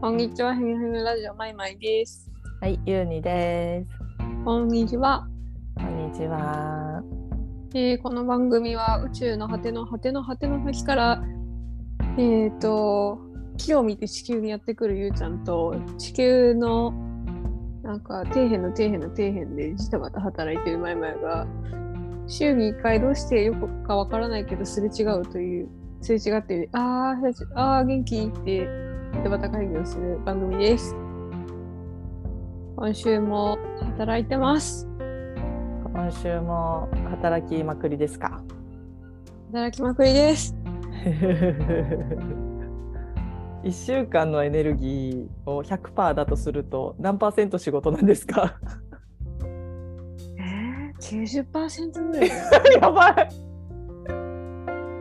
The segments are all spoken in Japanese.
こんにちは、ふみふみラジオマイマイです。はい、ゆうにです。こんにちは。こんにちは。えーこの番組は宇宙の果ての果ての果ての先から、えっ、と、木を見て地球にやってくるゆうちゃんと、地球のなんか底辺の底辺の底辺でジタバタ働いてるマイマイが、週に1回どうしてよくかわからないけどすれ違うという、すれ違ってあーすれ違あー、元気ってジタバタ会議をする番組です。今週も働いてます。今週も働きまくりですか？働きまくりです。一週間のエネルギーを100%だとすると何パーセント仕事なんですか？えー、90%ぐらい やばい。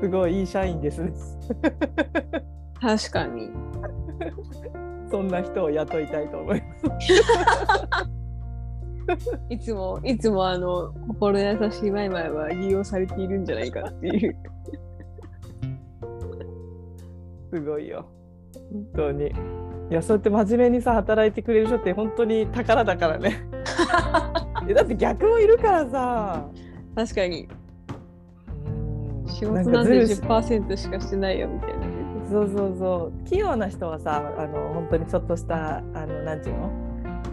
すごいいい社員ですね。確かに。そんな人を雇いたいと思います。いつも、いつもあの、心優しいマイマイは利用されているんじゃないかっていう。すごいよ。本当に。いや、そうやって真面目にさ、働いてくれる人って本当に宝だからね。えだって逆もいるからさ。確かに。うん仕事なんてかずるし10%しかしてないよみたいなね。そうそうそう。器用な人はさ、あの本当にちょっとしたあのなんていうの？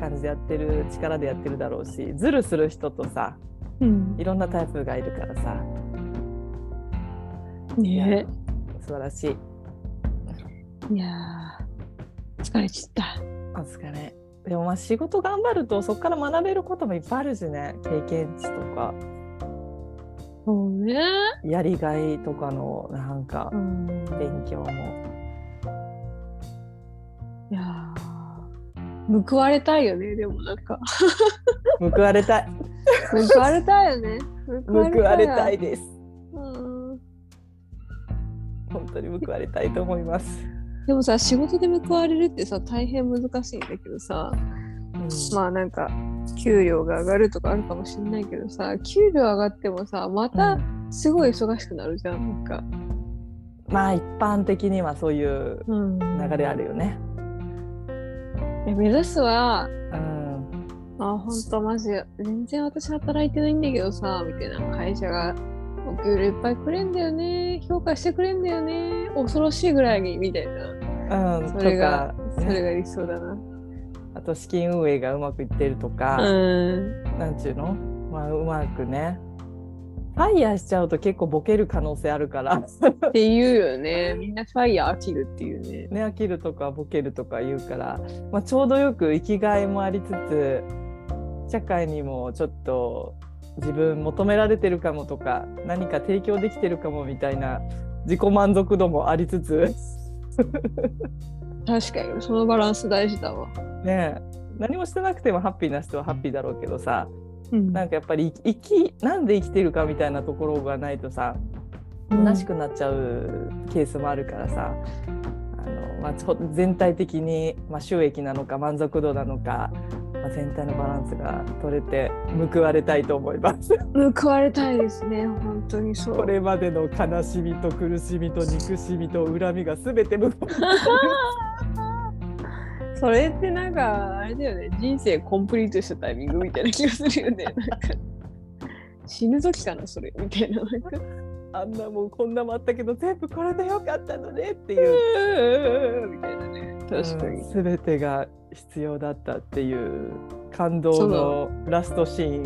感じでやってる力でやってるだろうし、ズルする人とさ、うんいろんなタイプがいるからさ。ね素晴らしい。え。いやー、疲れちゃった。お疲れ。でもまあ仕事頑張るとそこから学べることもいっぱいあるしね経験値とかそうね。やりがいとかのなんかうん。勉強もいやー、報われたいよね、でもなんか。報われたい報われたいよね。報われたいよ。ですうん。本当に報われたいと思います、でもさ、仕事で報われるってさ、大変難しいんだけどさ、うんまあなんか、給料が上がるとかあるかもしれないけどさ、給料上がってもさ、またすごい忙しくなるじゃん、なんか。まあ一般的にはそういううん。流れあるよね。え目指すは、うん。あ、ほんとマジ、全然私働いてないんだけどさ、みたいな会社が、お給料いっぱいくれんだよね、評価してくれんだよね、恐ろしいぐらいに、みたいな。うんそれがね、それが理想だな。あと資金運営がうまくいってるとか、うん。なんちゅうの？まあうまくねファイヤーしちゃうと結構ボケる可能性あるからって言うよね。みんなファイヤー飽きるっていうね。ね飽きるとかボケるとか言うから、まあ、ちょうどよく生きがいもありつつ社会にもちょっと自分求められてるかもとか何か提供できてるかもみたいな自己満足度もありつつ 確かに、そのバランス大事だわ。ね何もしてなくてもハッピーな人はハッピーだろうけどさうん。なんかやっぱり生きなんで生きてるかみたいなところがないとさ虚しくなっちゃうケースもあるからさ、あのまあ、全体的に、まあ、収益なのか満足度なのか、まあ、全体のバランスが取れて報われたいと思います。報われたいですね、本当にそう。これまでの悲しみと苦しみと憎しみと恨みが全て報われ それってなんか、あれだよね、人生コンプリートしたタイミングみたいな気がするよね。なんか死ぬ時かな、それ、みたいな。あんなもんこんなもあったけど全部これでよかったのねっていうみたいなね。確かに。うん全てが必要だったっていう感動そのラストシーン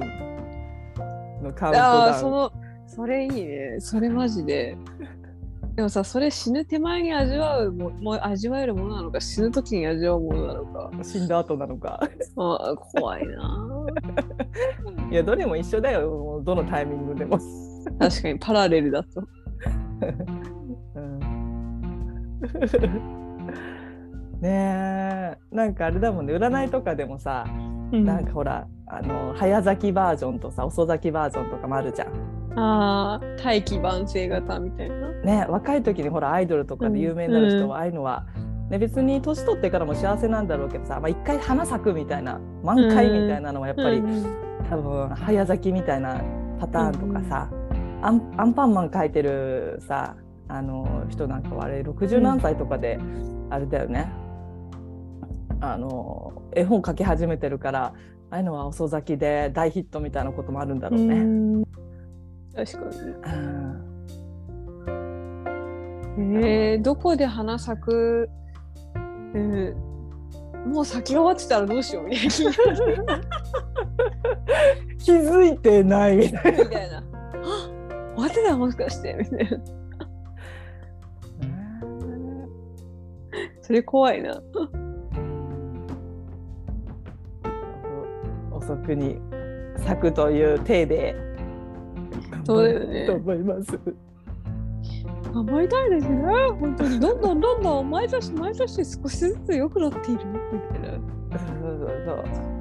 のカウントダウンその、それいいね。それマジで。でもさ、それ死ぬ手前に味わうも、もう味わえるものなのか、死ぬ時に味わうものなのか。死んだ後なのかああ、怖いな。いやどれも一緒だよどのタイミングでも、確かにパラレルだと。うん ねえなんかあれだもんね占いとかでもさ、なんかほらあの早咲きバージョンとさ遅咲きバージョンとかもあるじゃん。ああ、大器晩成型みたいな。ね若い時にほらアイドルとかで有名になる人は、ああいうのは、ね、別に年取ってからも幸せなんだろうけどさ、まあ、一回花咲くみたいな満開みたいなのはやっぱり、うん多分早咲きみたいなパターンとかさ、アンアンパンマン描いてるさあの人なんかはあれ60何歳とかで、あれだよね。あの絵本書き始めてるからああいうのは遅咲きで大ヒットみたいなこともあるんだろうね。うん。確かうん。に。えー、どこで花咲く、えーもう咲き終わってたらどうしよう？みたいな。気づいてないみたい みたいな。あ終わってたもしかしてみたいな。な。それ怖いな。遅くに咲くという体でそうだよねと思います。頑張りたいですね。本当にどんどんどんどん毎年毎年少しずつ良くなっているみたいな。そうそうそう。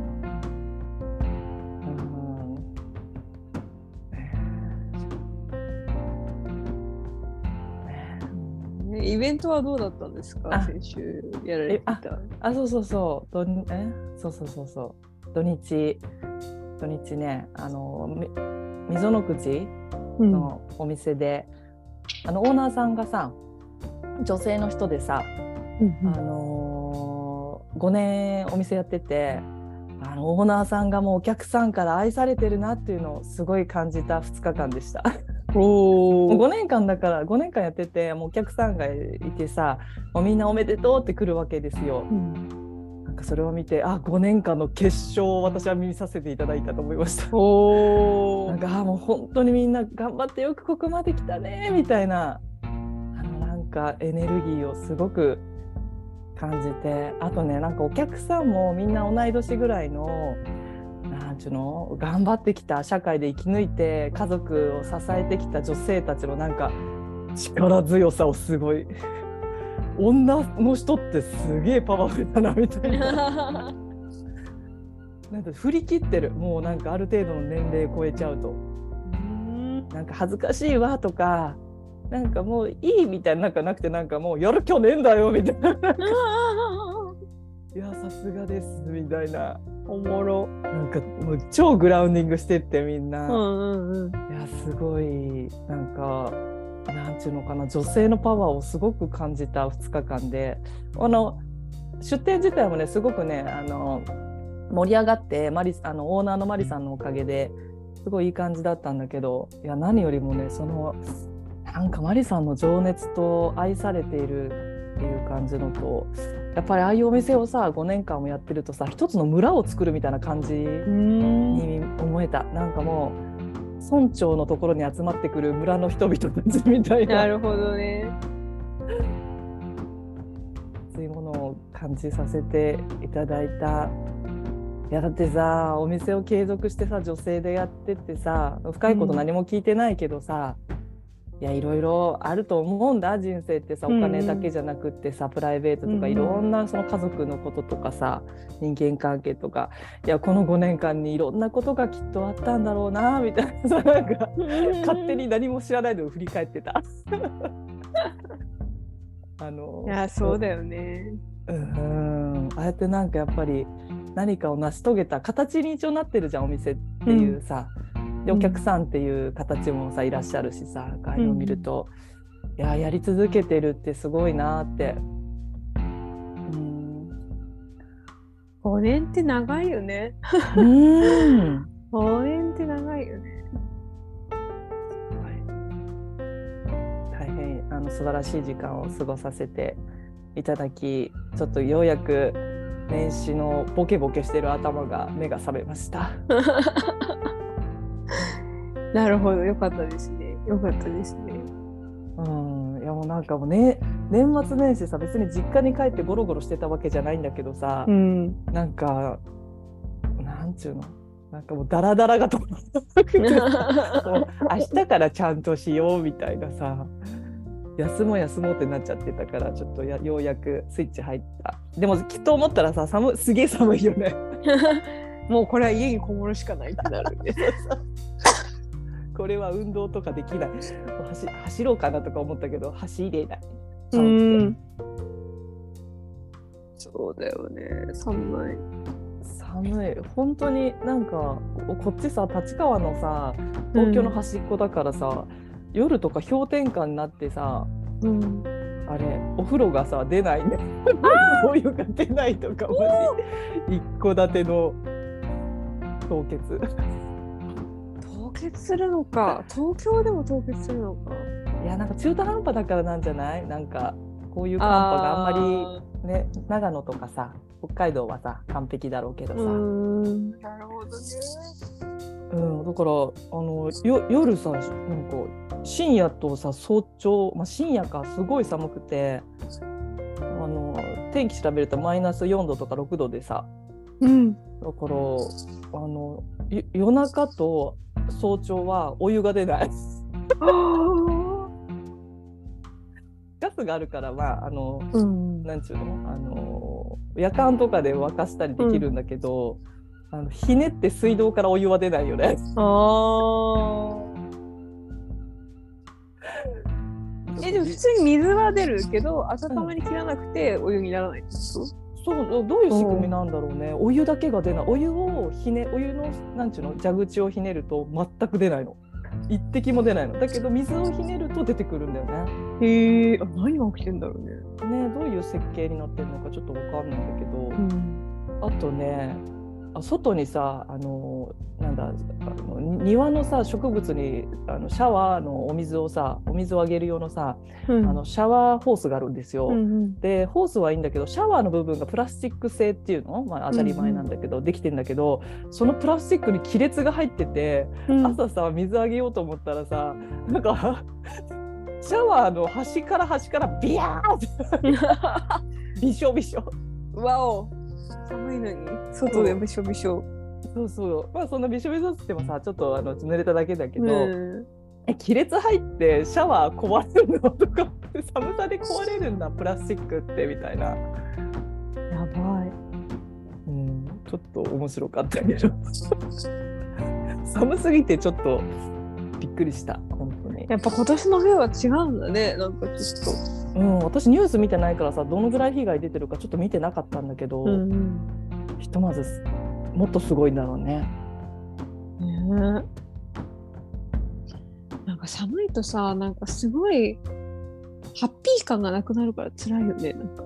イベントはどうだったんですか？あ先週やられてた。あ、そうそうそう。土日え、そうそうそうそう。土日土日ね、あのみ溝の口うんのお店で、あのオーナーさんがさ、女性の人でさ、あのー、5年お店やっててあのオーナーさんがもうお客さんから愛されてるなっていうのをすごい感じた2日間でした。おもう5年間だから5年間やっててもうお客さんがいてさもうみんなおめでとうって来るわけですよ。なんかそれを見てあ5年間の結晶を私は見させていただいたと思いました。おなんかあもう本当にみんな頑張ってよくここまで来たねみたいなあのなんかエネルギーをすごく感じてあとねなんかお客さんもみんな同い年ぐらいのなんちゅうの頑張ってきた社会で生き抜いて家族を支えてきた女性たちのなんか力強さをすごい。女の人ってすげえパワフルだなみたいな。なんか振り切ってる。もうなんかある程度の年齢超えちゃうと。なんか恥ずかしいわとかなんかもういいみたいななんかなくてなんかもうやる気はねえんだよみたいな いやさすがですみたいな。おもろ。なんかもう超グラウンディングしてってみんな、うんうんうん。いやすごい。なんかなんちゅうのかな。女性のパワーをすごく感じた2日間で。あの出店自体もねすごくねあの盛り上がってマリあのオーナーのマリさんのおかげですごいいい感じだったんだけどいや何よりもねそのなんかマリさんの情熱と愛されているっていう感じのとやっぱりああいうお店をさ5年間もやってるとさ一つの村を作るみたいな感じうん。に思えたなんかもう村長のところに集まってくる村の人々たちみたいななるほどね。そういうものを感じさせていただいたいやだってさお店を継続してさ女性でやってってさ深いこと何も聞いてないけどさ、いやいろいろあると思うんだ人生ってさお金だけじゃなくってさ、プライベートとかうんいろんなその家族のこととかさ人間関係とか。いやこの5年間にいろんなことがきっとあったんだろうなみたいなさなんか勝手に何も知らないで振り返ってた。あのいや、そうだよね。うんああやってなんかやっぱり何かを成し遂げた形に一応なってるじゃんお店っていうさ、でうんお客さんっていう形もさいらっしゃるしさああいうのを見ると、いややり続けてるってすごいなって。うん5年って長いよね。うん 5年って長いよね。大変あの素晴らしい時間を過ごさせていただきちょっとようやく年始のボケボケしてる頭が目が覚めました。なるほど、よかったですね。よかったですね。うん、いやもうなんかもうね年末年始さ別に実家に帰ってゴロゴロしてたわけじゃないんだけどさ、ん。なんかなんちゅうの？なんかもうダラダラが止まらなく 明日からちゃんとしようみたいなさ休もう休もうってなっちゃってたからちょっとやようやくスイッチ入ったでもきっと思ったらさ寒すげえ寒いよね もうこれは家にこもるしかないってなるんで。これは運動とかできない。走走ろうかなとか思ったけど走れない。う寒く。そうだよね。寒い。寒い。本当になんかここっちさ立川のさ東京の端っこだからさ、夜とか氷点下になってさうん。あれお風呂がさ出ないね。お湯が出ないとかマジ一戸建ての凍結。凍結するのか 東京でも凍結するのか。いやなんか中途半端だからなんじゃない？なんかこういう寒波があんまりね長野とかさ北海道はさ完璧だろうけどさ、なるほどね。うん、だからあのよ夜さなんか深夜とさ早朝、まあ、深夜かすごい寒くてあの天気調べるとマイナス4度とか6度でさ。うん。だからあのよ夜中と早朝はお湯が出ない。ガスがあるからまああのうん。なんちゅうの？あの夜間とかで沸かしたりできるんだけど、あのひねって水道からお湯は出ないよね。あ えでも普通に水は出るけど温まりきらなくてお湯にならないってこと？そうどういう仕組みなんだろうね、お湯だけが出ない。お湯をひねお湯のなんちゅうの？蛇口をひねると全く出ないの。一滴も出ないの。だけど水をひねると出てくるんだよね。へえ。あ何が起きてんだろうね。ねどういう設計になってるのかちょっとわかんないんだけど、ん。あとねあ外にさあのなんだあのに庭のさ植物にあのシャワーのお水をさお水をあげる用のさ、うん。あのシャワーホースがあるんですよ。うんでホースはいいんだけどシャワーの部分がプラスチック製っていうの、まあ、当たり前なんだけど、できてんだけどそのプラスチックに亀裂が入ってて、うん。朝さ水あげようと思ったらさなんかシャワーの端から端からビヤーって びしょびしょ。わお寒いのに外でびしょびしょ。そうそう。まあそんなびしょびしょっつってもさちょっとあの濡れただけだけど、うん。え亀裂入ってシャワー壊れるのとか寒さで壊れるんだプラスチックってみたいな、やばい。うん、ちょっと面白かったけど。寒すぎてちょっとびっくりした本やっぱ今年の冬は違うんだね。なんかちょっと。うん、私ニュース見てないからさどのぐらい被害出てるかちょっと見てなかったんだけど、んひとまずもっとすごいんだろうね。ねなんか寒いとさなんかすごいハッピー感がなくなるから辛いよね。なんか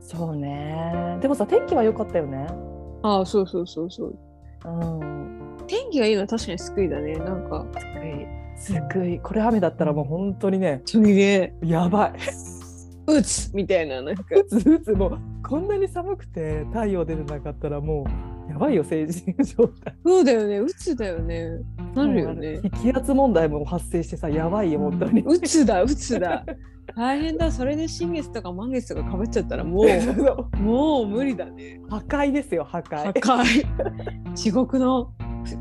そうね。でもさ天気は良かったよね。ああそうそうそうそう。うん。天気がいいのは確かに救いだね。なんかすごいこれ雨だったらもう本当にねとにねやばい。打つみたいななんか。うつうつもうこんなに寒くて太陽出てなかったらもうやばいよ成人状態。そうだよね打つだよね。なるよね。気圧問題も発生してさやばいよ本当に、打つだ打つだ。大変だ。それで新月とか満月とかかぶっちゃったらも う。もう無理だね。破壊ですよ破壊。破壊。地獄の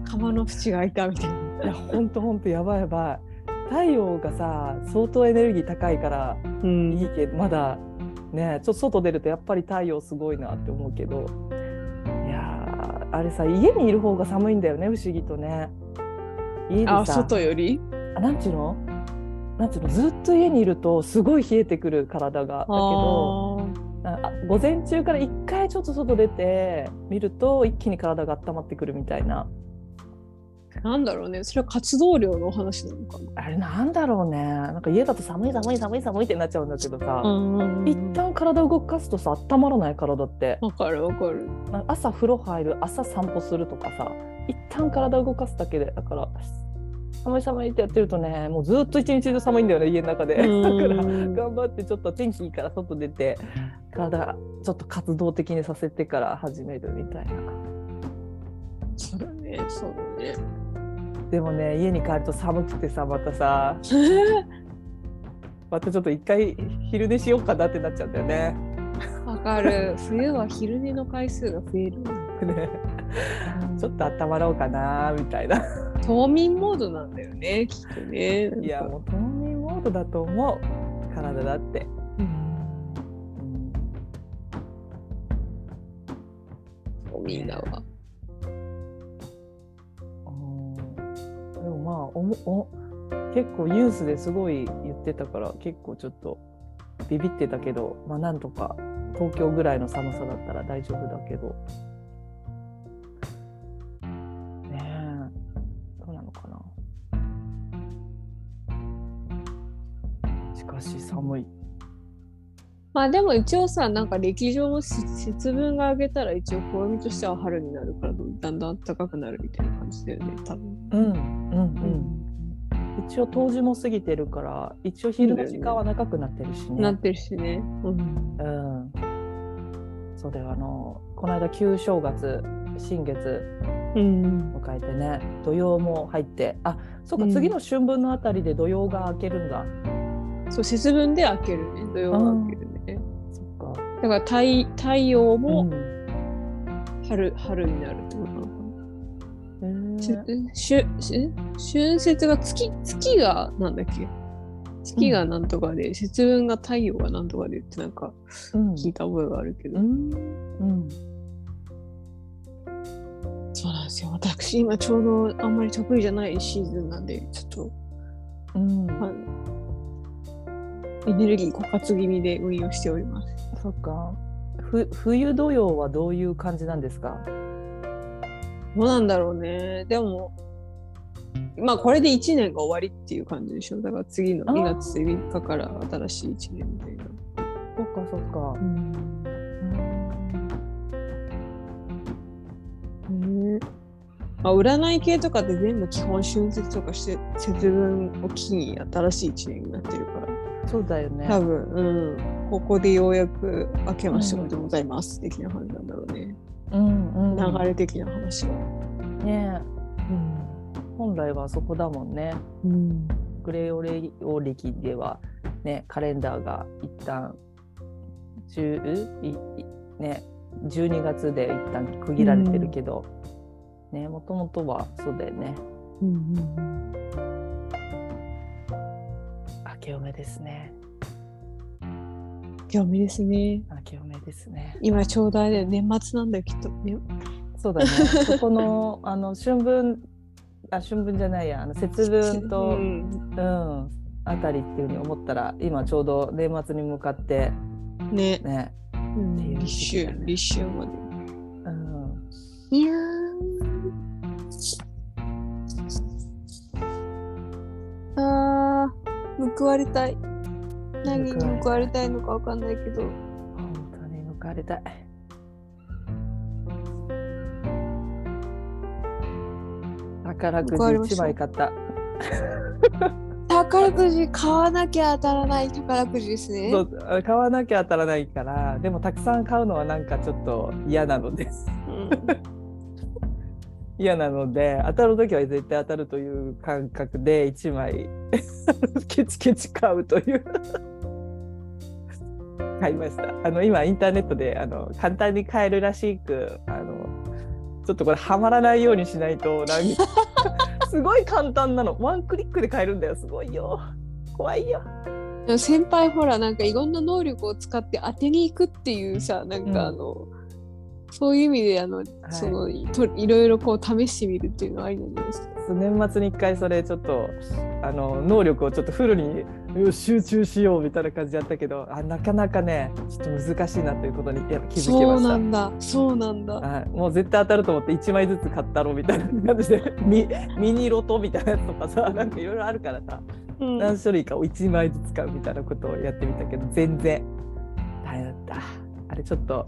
釜の縁が開いたみたいないや本当本当やばいやばい。太陽がさ相当エネルギー高いからうん。いいけどまだねちょっと外出るとやっぱり太陽すごいなって思うけど。いやーあれさ家にいる方が寒いんだよね不思議とね。家であさ外より？あなんちゅうの？なんちゅうの？ずっと家にいるとすごい冷えてくる体が。だけどあ午前中から一回ちょっと外出て見ると一気に体が温まってくるみたいななんだろうね。それは活動量のお話なのかな。あれなんだろうね。なんか家だと寒い寒い寒い寒いってなっちゃうんだけどさ、うん一旦体動かすとさ温まらない体って。わかるわかる。朝風呂入る朝散歩するとかさ。一旦体動かすだけでだから寒い寒いってやってるとねもうずっと一日中寒いんだよね家の中で。だからうん。頑張ってちょっと天気いいから外出て体ちょっと活動的にさせてから始めるみたいな。そうだねそうだねでもね家に帰ると寒くてさまたさ。またちょっと一回昼寝しようかなってなっちゃうんだよね。わかる。冬は昼寝の回数が増えるね。ちょっと温まろうかなみたいな。冬眠モードなんだよねきっとね。いやもう冬眠モードだと思う。体だって。うん。うん冬眠だわおもお結構ニュースですごい言ってたから結構ちょっとビビってたけどまあなんとか東京ぐらいの寒さだったら大丈夫だけど。ねえどうなのかな。しかし寒い。まあでも一応さなんか歴上もし節分が上げたら一応暦としては春になるからだんだん暖かくなるみたいな感じだよね多分。うんうんうん。一応冬至も過ぎてるから一応昼の時間は長くなってるしね。なってるしね。うんうん。そうだよあのこの間旧正月新月うん迎えてね土曜も入ってあそうか、うん次の春分のあたりで土曜が明けるんだ。そう節分で開けるね土曜が開けるね。そっか。だから太太陽うもん春,、春になる春節が月月がなんだっけ？月がなんとかで、節分が太陽がなんとかでってなんかうん。聞いた覚えがあるけど、うん。うん。そうなんですよ。私今ちょうどあんまり得意じゃないシーズンなんでちょっとうん。エネルギー枯渇気味で運用しております。そっか。ふ冬土曜はどういう感じなんですか？どうなんだろうね。でも、まあこれで1年が終わりっていう感じでしょ。だから次のあー2月3日から新しい1年みたいな。そっかそっか。ねまあ、占い系とかって全部基本春節とかして節分を機に新しい1年になってるからそうだよね。多分、うん、ここでようやく明けましておめでとうございます的な感じなんだろうね。うんうん。流れ的な話は。ね。本来はそこだもんね。うんグレオレオ歴ではねカレンダーが一旦10いいね12月で一旦区切られてるけど、ねもともとはそうだよね。うんうん明けおめですね。興味ですね。明けおめですね。今ちょうどあれ年末なんだよきっとね。そうだね。そこの あの春分あ春分じゃないやあの節分と、ううん、んあたりっていうふうに思ったら今ちょうど年末に向かってね、ね。うんっていう立秋立秋まで。うん、いやーあー報われたい。何に報われたいのかわかんないけど。本当に迎えたい。宝くじ1報われました枚買った。宝くじ買わなきゃ当たらない宝くじですね。そうあ買わなきゃ当たらないからでもたくさん買うのはなんかちょっと嫌なのでうん嫌なので当たる時は絶対当たるという感覚で1枚 ケチケチ買うという買いました。あの今インターネットであの簡単に買えるらしくあのちょっとこれはまらないようにしないとなんか すごい簡単なの。ワンクリックで買えるんだよ。すごいよ。怖いよ。先輩ほらなんかいろんな能力を使って当てに行くっていうさなんかあの、そういう意味であの、そのいろいろこう試してみるっていうのはありなんですか？年末に一回それちょっとあの能力をちょっとフルに集中しようみたいな感じでやったけどあなかなかねちょっと難しいなということに気づきそうました。なんだそうなんだ。はい、もう絶対当たると思って1枚ずつ買ったろみたいな感じで ミミニロトみたいなやつとかさなんかいろいろあるからさうん何種類かを1枚ずつ買うみたいなことをやってみたけど全然大変だったあれちょっと。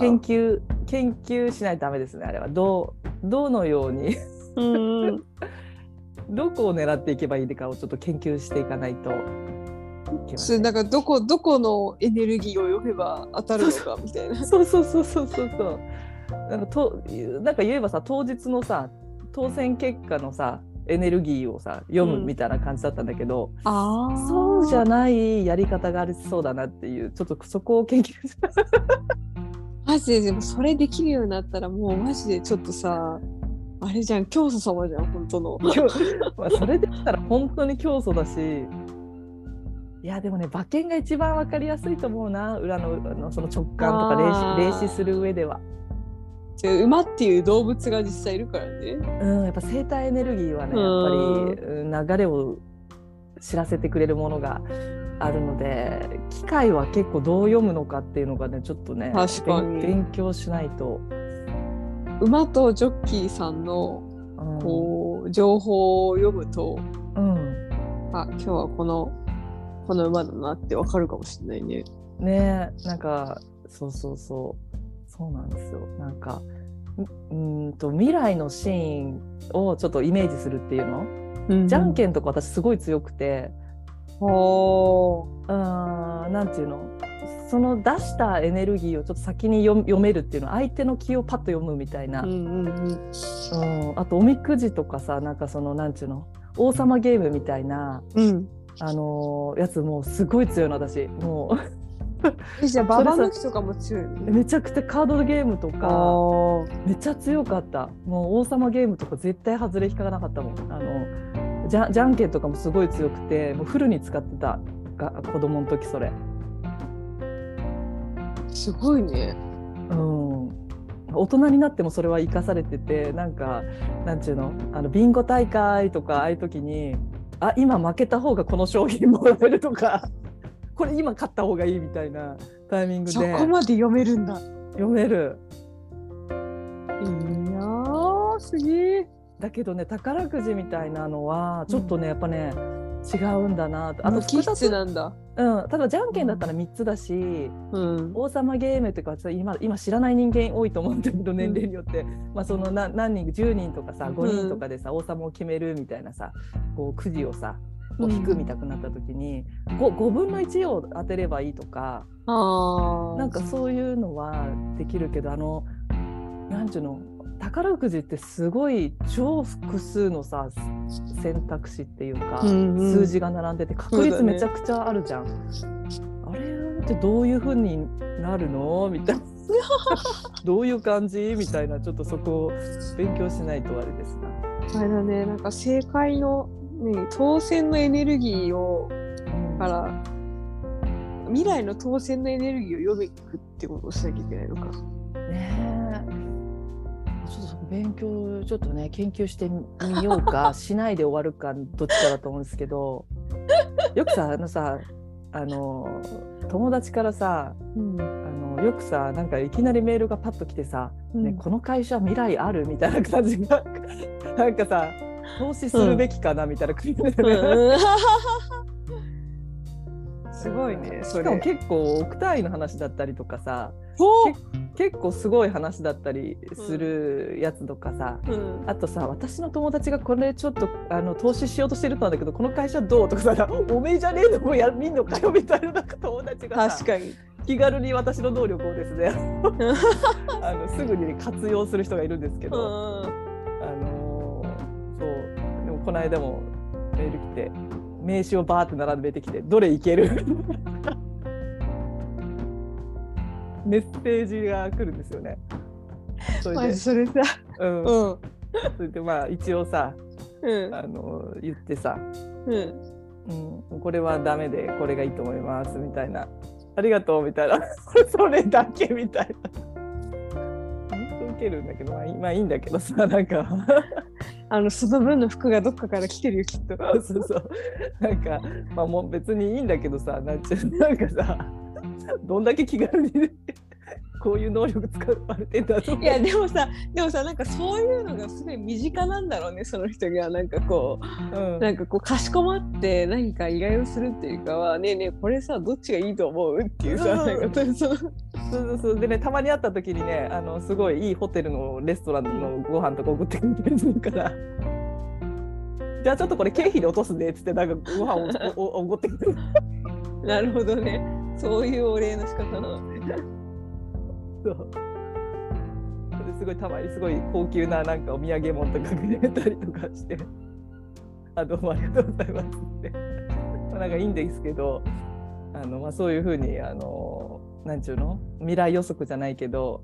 研究研究しないとダメですねあれはどうどのようにうんうん。どこを狙っていけばいいかをちょっと研究していかないといけまそせんからどこどこのエネルギーを読めば当たるのかみたいな。そうそうそうそうそうそう。なんかとなんか言えばさ当日のさ当選結果のさエネルギーをさ読むうんみたいな感じだったんだけど、ああそうじゃないやり方がありそうだなっていうちょっとそこを研究しマジででもそれできるようになったらもうマジでちょっとさあれじゃん教祖様じゃん本当の。まあ、それで言ったら本当に教祖だし。いやでもね馬券が一番わかりやすいと思うな。裏のあのその直感とか霊視する上では。馬っていう動物が実際いるからね。うん、やっぱ生体エネルギーはねやっぱりうん流れを知らせてくれるものがあるので機械は結構どう読むのかっていうのがねちょっとね確かに。勉勉強しないと、馬とジョッキーさんのうん。こう情報を読むと、うん、あ今日はこのこの馬だなってわかるかもしれないね。ねなんかそうそうそう。そうなんですよ。なんかううんと未来のシーンをちょっとイメージするっていうの、うんじゃんけんとか私すごい強くて。おーうーん。なんていうの？その出したエネルギーをちょっと先に読読めるっていうの相手の気をパッと読むみたいな、うんうんうん。うん、あとおみくじとかさなんかそのなんていうの？王様ゲームみたいな、うん。あのーやつもうすごい強いの私。も えじゃあババ抜きとかも強いめちゃくちゃカードゲームとかあめっちゃ強かった。もう王様ゲームとか絶対外れ引かなかったもん。あのじゃじゃんけんとかもすごい強くてもうフルに使ってたが子供の時それ。ーすごいね。うん。大人になってもそれは生かされててなんかなんちゅうの？あのビンゴ大会とかああいう時にあ今負けた方がこの商品もらえるとか これ今勝った方がいいみたいなタイミングで。そこまで読めるんだ。読める。いいなーすげえだけどね宝くじみたいなのはちょっとね、やっぱね違うんだなと。あと無機質なんだ。うん、ただじゃんけんだったら3つだし、うん。王様ゲームというか今今知らない人間多いと思うんだけど年齢によって、まあ、そのな何人10人とかさ5人とかでさ、王様を決めるみたいなさこうくじをさこう引くみたくなった時に、5, 5分の1を当てればいいとかあなんかそういうのはできるけどあのなんちゅうの宝くじってすごい超複数のさ選択肢っていうか、うんうん。数字が並んでて確率めちゃくちゃあるじゃん。あれってどういう風になるの？みたいな。どういう感じ？みたいなちょっとそこを勉強しないとあれですな。あれだね。なんか正解の、ね、当選のエネルギーをから未来の当選のエネルギーを読めていくってことをしなきゃいけないのか。ね勉強ちょっとね研究してみようか しないで終わるかどっちかだと思うんですけどよくさあのさあの友達からさうん。あのよくさなんかいきなりメールがパッと来てさ、ね、この会社未来あるみたいな感じがなんかさ投資するべきかなみたいな国でね、すごいねそしかもれ。結構億単位の話だったりとかさほ結構すごい話だったりするやつとかさ、うんあとさ私の友達がこれちょっとあの投資しようとしてるんだけどこの会社どうとかさ おめえじゃねえのもや見んのかよみたいななんか友達がさ確かに。気軽に私の能力をですね あのすぐに活用する人がいるんですけうど、んあのーそうでもこの間もメール来て名刺をバーって並べてきてどれいける？メッセージが来るんですよね。それでそれさ。うんうん。それでまあ一応さうん。あの言ってさ、うん。うん、これはダメでこれがいいと思いますみたいなありがとうみたいな それだけみたいな。本当受けるんだけどまあいいんだけどさなんかあのその分の服がどっかから来てるよきっと。そうそうなんかまあもう別にいいんだけどさなんちゅうなんかさどんだけ気軽にこういう能力使われてんだと思う。いやでもさでもさなんかそういうのがすごい身近なんだろうねその人がなんかこう。ん。うなんかこうかしこまって何か依頼をするっていうかはねえねえこれさどっちがいいと思うっていうさうん。なんかその。そうそうそう。でねたまに会った時にねあのすごいいいホテルのレストランのご飯とか送ってくれたりするから。じゃあちょっとこれ経費で落とすねっつってなんかご飯をおおおごってくれる。なるほどね。そういうお礼の仕方なのね。そうすごいたまにすごい高級ななんかお土産物とかくれたりとかして。あどうもありがとうございますって。まあなんかいいんですけどあの、まあ、そういうふうにあのなんちゅうの？未来予測じゃないけど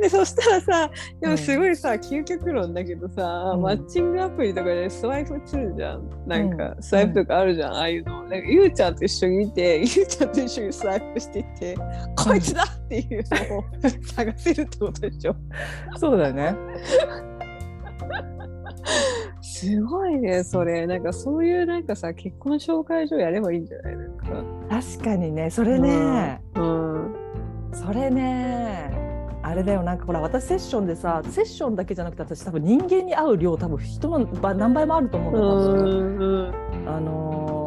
でそしたらさでもすごいさ、究極論だけどさ、うん。マッチングアプリとかでスワイプするじゃん。なんか、うん。スワイプとかあるじゃん、ああいうの。なんかゆうちゃんと一緒にいて ゆうちゃんと一緒にスワイプしていって、こいつだっていうのを探せるってことでしょ。そうだね。すごいねそれ。なんかそういうなんかさ結婚紹介所やればいいんじゃない？なんか。確かにねそれね、うん。それね。あれだよ。なんかほら私セッションでさセッションだけじゃなくて私多分人間に会う量多分人のば何倍もあると思うんだ多分。うんうんあのー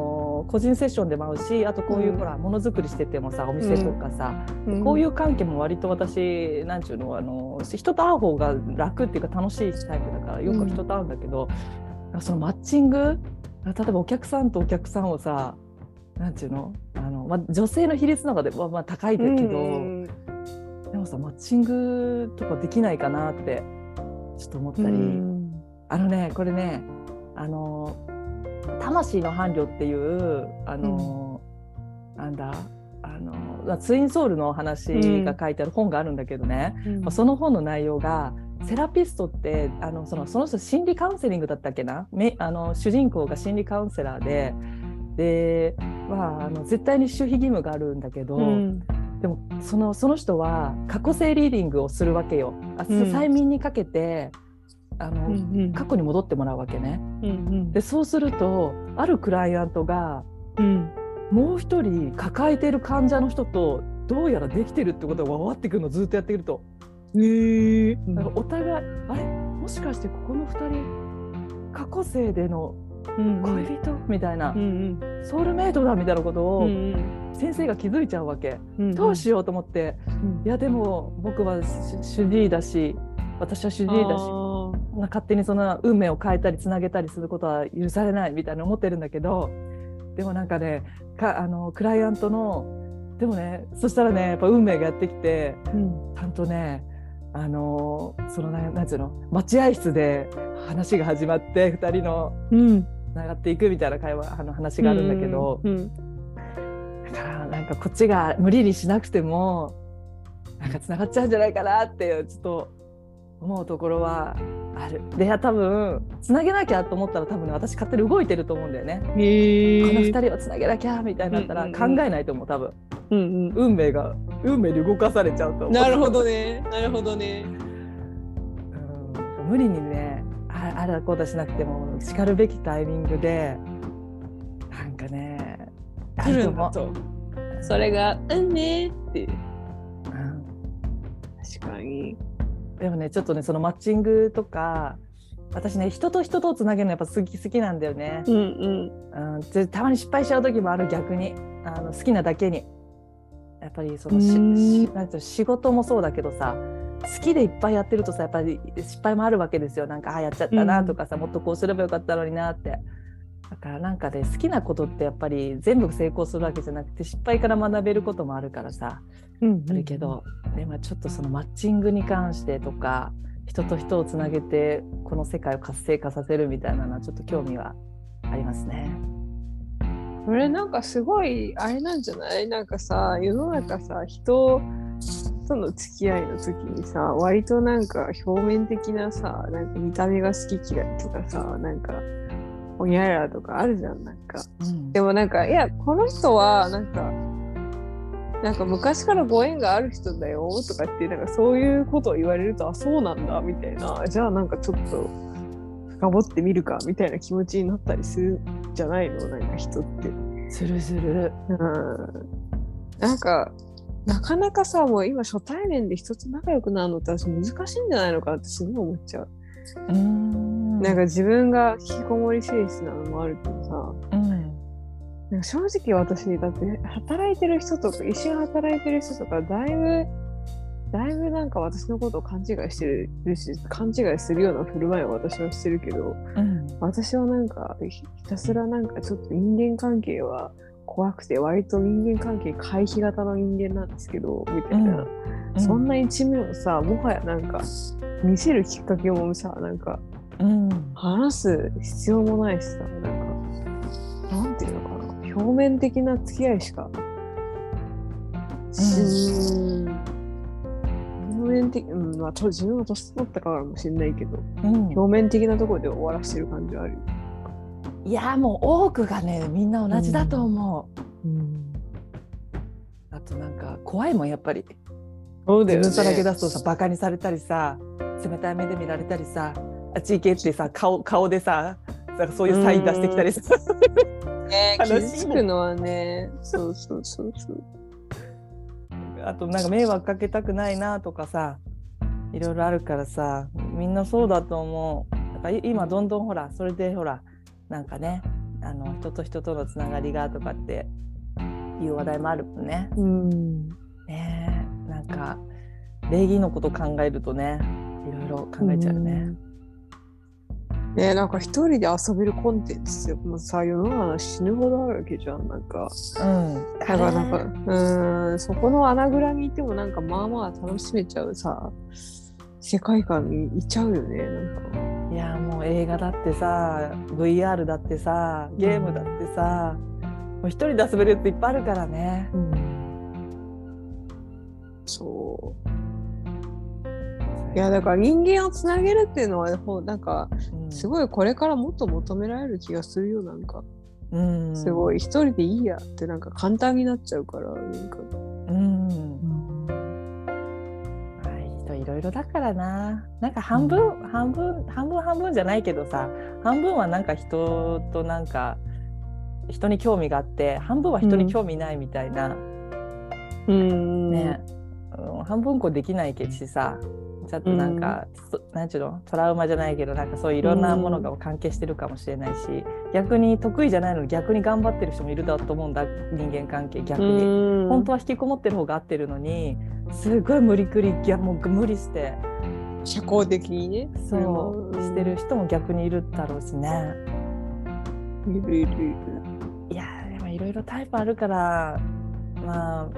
個人セッションでも会うしあとこういう、うん。ほらものづくりしててもさお店とかさ、うん。こういう関係も割と私なんちゅうのあの人と会う方が楽っていうか楽しいタイプだからよく人と会うんだけど、そのマッチング例えばお客さんとお客さんをさなんちゅうのあの、まあ、女性の比率の中ではまあ高いんだけど、うんでもさマッチングとかできないかなってちょっと思ったり、うん。あのねこれねあの魂の伴侶っていうあの、なんだあのツインソウルの話が書いてある本があるんだけどね、うん。まあその本の内容がセラピストってあのそのその人心理カウンセリングだったっけな？めあの主人公が心理カウンセラーで。で、まあ、あの絶対に守秘義務があるんだけど、うんでもそのその人は過去性リーディングをするわけよ。あうん催眠にかけてあの、うん過去に戻ってもらうわけね。うんでそうするとあるクライアントがうんもう一人抱えている患者の人とどうやらできてるってことが分かってくるのずっとやってくると。へえだからお互いあれ？もしかしてここの2人過去生でのうん恋人、みたいな、うんソウルメイトだみたいなことをうん先生が気づいちゃうわけ、うんどうしようと思って。いやでも僕は主治医だし私は主治医だし勝手にその運命を変えたりつなげたりすることは許されないみたいな思ってるんだけどでもなんかねかあのクライアントのでもねそしたらねやっぱ運命がやってきてうん。ちゃんとねあのそのななんつうの待合室で話が始まって2人のうん。つながっていくみたいな会話あの話があるんだけど、うんだからなんかこっちが無理にしなくてもなんかつながっちゃうんじゃないかなってちょっと思うところはある。でいや多分つなげなきゃと思ったら多分ね私勝手に動いてると思うんだよね。この2人をつなげなきゃみたいになったらうん考うんうん。えないと思う多分。うん運命が運命に動かされちゃうと思う。うんなるほどね。なるほどね。うん。無理にねああらこうだしなくてもしかるべきタイミングでなんかねあ来るんだと。それが「うんね」ってうん。確かにでもねちょっとねそのマッチングとか私ね人と人とをつなげるのやっぱ好き好きなんだよね、うんうん。うん、でたまに失敗しちゃう時もある逆に。あの好きなだけに。やっぱりそのしなん仕事もそうだけどさ好きでいっぱいやってるとさやっぱり失敗もあるわけですよ。なんかあやっちゃったなとかさ、もっとこうすればよかったのになってだからなんかね好きなことってやっぱり全部成功するわけじゃなくて失敗から学べることもあるからさ、うんあるけど、でまあ、ちょっとそのマッチングに関してとか人と人をつなげてこの世界を活性化させるみたいなのはちょっと興味はありますね。これなんかすごいあれなんじゃない？なんかさ世の中さ人との付き合いの時にさ割となんか表面的なさなんか見た目が好き嫌いとかさなんかおにゃらとかあるじゃんなんかうんでもなんかいやこの人はなんかなんか昔からご縁がある人だよとかってなんかそういうことを言われるとあそうなんだみたいなじゃあなんかちょっと深掘ってみるかみたいな気持ちになったりするんじゃないの？なんか人って。するする。うんなんかなかなかさもう今初対面で人と仲良くなるのって私難しいんじゃないのかなってすごい思っちゃう。うんなんか自分が引きこもり性質なのもあるけどさ。うんなんか正直私だって働いてる人とか一緒に働いてる人とかだいぶだいぶなんか私のことを勘違いしてるし勘違いするような振る舞いを私はしてるけどうん。私はなんかひひたすらなんかちょっと人間関係は怖くて割と人間関係回避型の人間なんですけどみたいな、そんな一面をさもはやなんか見せるきっかけもさなんかうん。話す必要もないしさなんかなんていうのかな表面的な付き合いしかし、表面的うんまあと自分は年取ったからかもしれないけどうん。表面的なところで終わらしてる感じはあるよ、いやもう多くがねみんな同じだと思う。うん、あとなんか怖いもんやっぱり。そうだよね。自分さらけ出すとさバカにされたりさ冷たい目で見られたりさあっち行けってさ顔顔でさなんかそういうサイン出してきたりさ、ね悲しいもん傷つくのはね。そうそうそうそう。あとなんか迷惑かけたくないなとかさいろいろあるからさみんなそうだと思う。だからい今どんどんほらそれでほらなんかねあの人と人とのつながりがとかっていう話題もあるもんね。うん。ねえなんか礼儀のこと考えるとねいろいろ考えちゃうね。ねなんか一人で遊べるコンテンツってもうさ世の中死ぬほどあるわけじゃんなんか。うん、だからなんかうーんそこの穴蔵にいてもなんかまあまあ楽しめちゃうさ世界観にいちゃうよねなんか。いやもう映画だってさ VR だってさゲームだってさ、もう一人で遊べるやついっぱいあるからね。そういやだから人間をつなげるっていうのはなんかうん。すごいこれからもっと求められる気がするよなんか。うん、すごい一人でいいやってなんか簡単になっちゃうからなんか。うん、はい、人いろいろだからな。なんか半分、半分、半分半分じゃないけどさ、半分はなんか人となんか人に興味があって、半分は人に興味ないみたいな、うん。ね、うん、半分こうできないけしさ、ちょっとなんか、そなんちゅうの？トラウマじゃないけどなんかそういういろんなものが関係してるかもしれないし、逆に得意じゃないのに逆に頑張ってる人もいるだと思うんだ人間関係逆に。うん。本当は引きこもってる方が合ってるのにすごい無理くりいやもう無理して。社交的にねそう、ん。してる人も逆にいるだろうしね。いるいるいる。いやでもいろいろタイプあるからまあ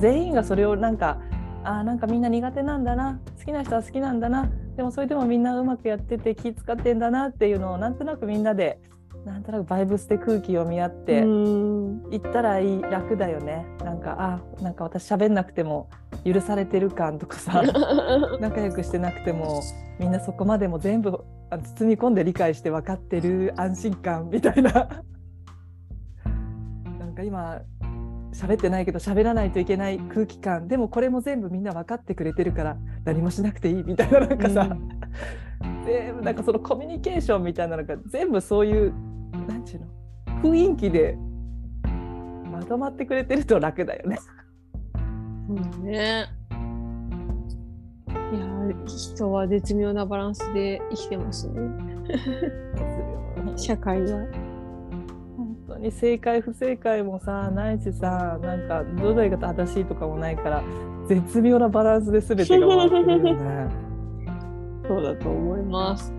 全員がそれをなんかあーなんかみんな苦手なんだな。好きな人は好きなんだな。でもそれでもみんなうまくやってて気使ってんだなっていうのをなんとなくみんなでなんとなくバイブスで空気を見合って。うん。行ったらいい楽だよね。なんかあなんか私喋んなくても許されてる感とかさ。仲良くしてなくてもみんなそこまでも全部包み込んで理解して分かってる安心感みたいな。なんか今喋ってないけど喋らないといけない空気感。でもこれも全部みんな分かってくれてるから何もしなくていい。みたいななんかさ、全部なんかそのコミュニケーションみたいなのが全部そういうなんちゅうの？雰囲気でまとまってくれてると楽だよね。そうね。いや人は絶妙なバランスで生きてますね。社会は。本当に正解不正解もさないしさなんかどれが正しいとかもないから絶妙なバランスで全てが回ってるよね。そうだと思います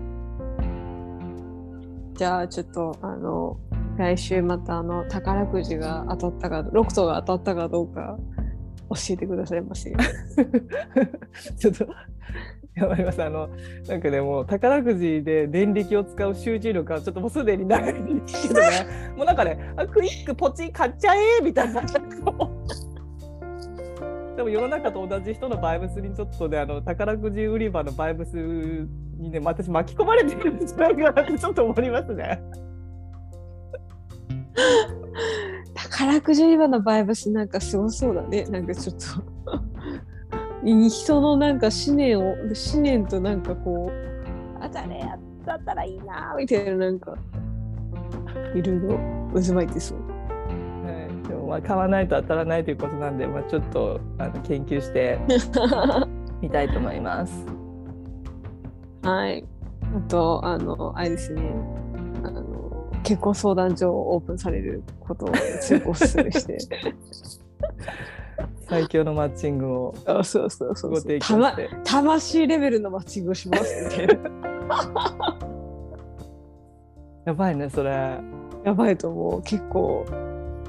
じゃあちょっとあの来週またあの宝くじが当たったかロクトが当たったかどうか教えてくださいませ。ちょっとやばいますあのなんかねもう宝くじで電力を使う集中力はちょっともうすでに長いんですけどね もうなんかねあクイックポチ買っちゃえみたいな。でも世の中と同じ人のバイブスにちょっとねあの宝くじ売り場のバイブスにね私巻き込まれてるんじゃないかなってちょっと思いますね。宝くじ売り場のバイブスなんかすごそうだね。なんかちょっと人のなんか思念を思念となんかこうあ誰やだったらいいなみたいななんかいろいろ渦巻いてそう。はい、でもまあ買わないと当たらないということなんで、まあ、ちょっとあの研究して みたいと思います。はい。あとあのあれですね。あの結婚相談所をオープンされることをお勧めして。最強のマッチングをあそうそうそうご提そうたま供して。魂レベルのマッチングをしますみたいな。やばいね、それ。やばいと思う。結構、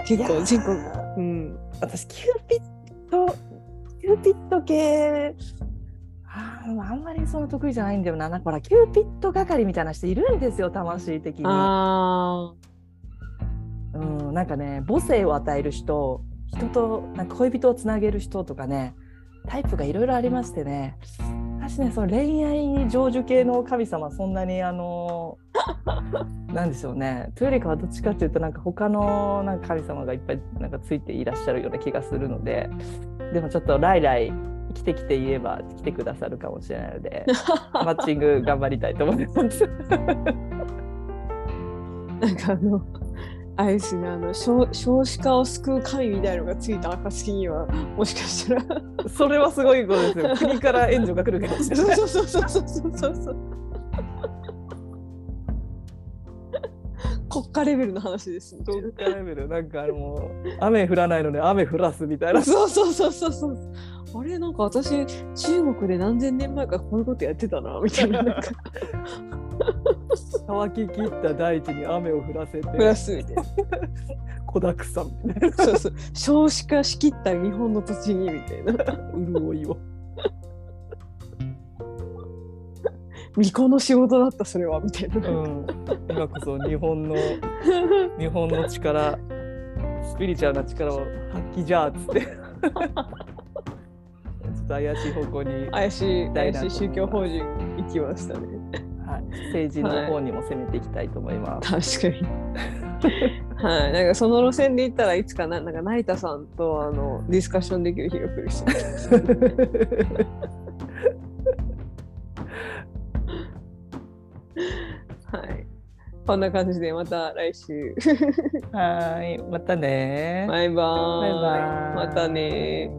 結構全国。うん。私、キューピット、キューピット系、あーあんまりその得意じゃないんだよな。なんかほら、キューピット係みたいな人いるんですよ、魂的に。あうん、なんかね母性を与える人人となんか恋人をつなげる人とかねタイプがいろいろありましてね私ねその恋愛成就系の神様そんなにあの なんでしょうねというよりかはどっちかっていうとなんか他のなんか神様がいっぱいなんかついていらっしゃるような気がするのででもちょっと来来来て来て言えば来てくださるかもしれないので マッチング頑張りたいと思います。あ。なんかあの、あれですね、あの少少子化を救う神みたいなのがついた暁には、もしかしたら。それはすごいことですよ。国から援助が来るかもしれない。そうそうそうそうそうそうそう。国家レベルの話ですみたいな国家レベルなんかあのもう雨降らないので雨降らすみたいなそうそうそうそうそうあれなんか私中国で何千年前からこういうことやってたなみたいななんか 乾ききった大地に雨を降らせてプラスみたいな子だくさんみたいなそうそう。少子化しきった日本の土地にみたいな。潤いを。巫女の仕事だったそれはみたいな、うん、今こそ日本の日本の力スピリチュアルな力を発揮じゃあっつって。ちょっと怪しい方向に、怪しい怪しい宗教法人、人行きましたね。はい、政治の方にも攻めていきたいと思います。確かに。はい。なんかその路線で言ったらいつかななんか成田さんとあのディスカッションできる日が来るし。はい。こんな感じでまた来週。はい、またね。バイバーイ。バイバイ。またね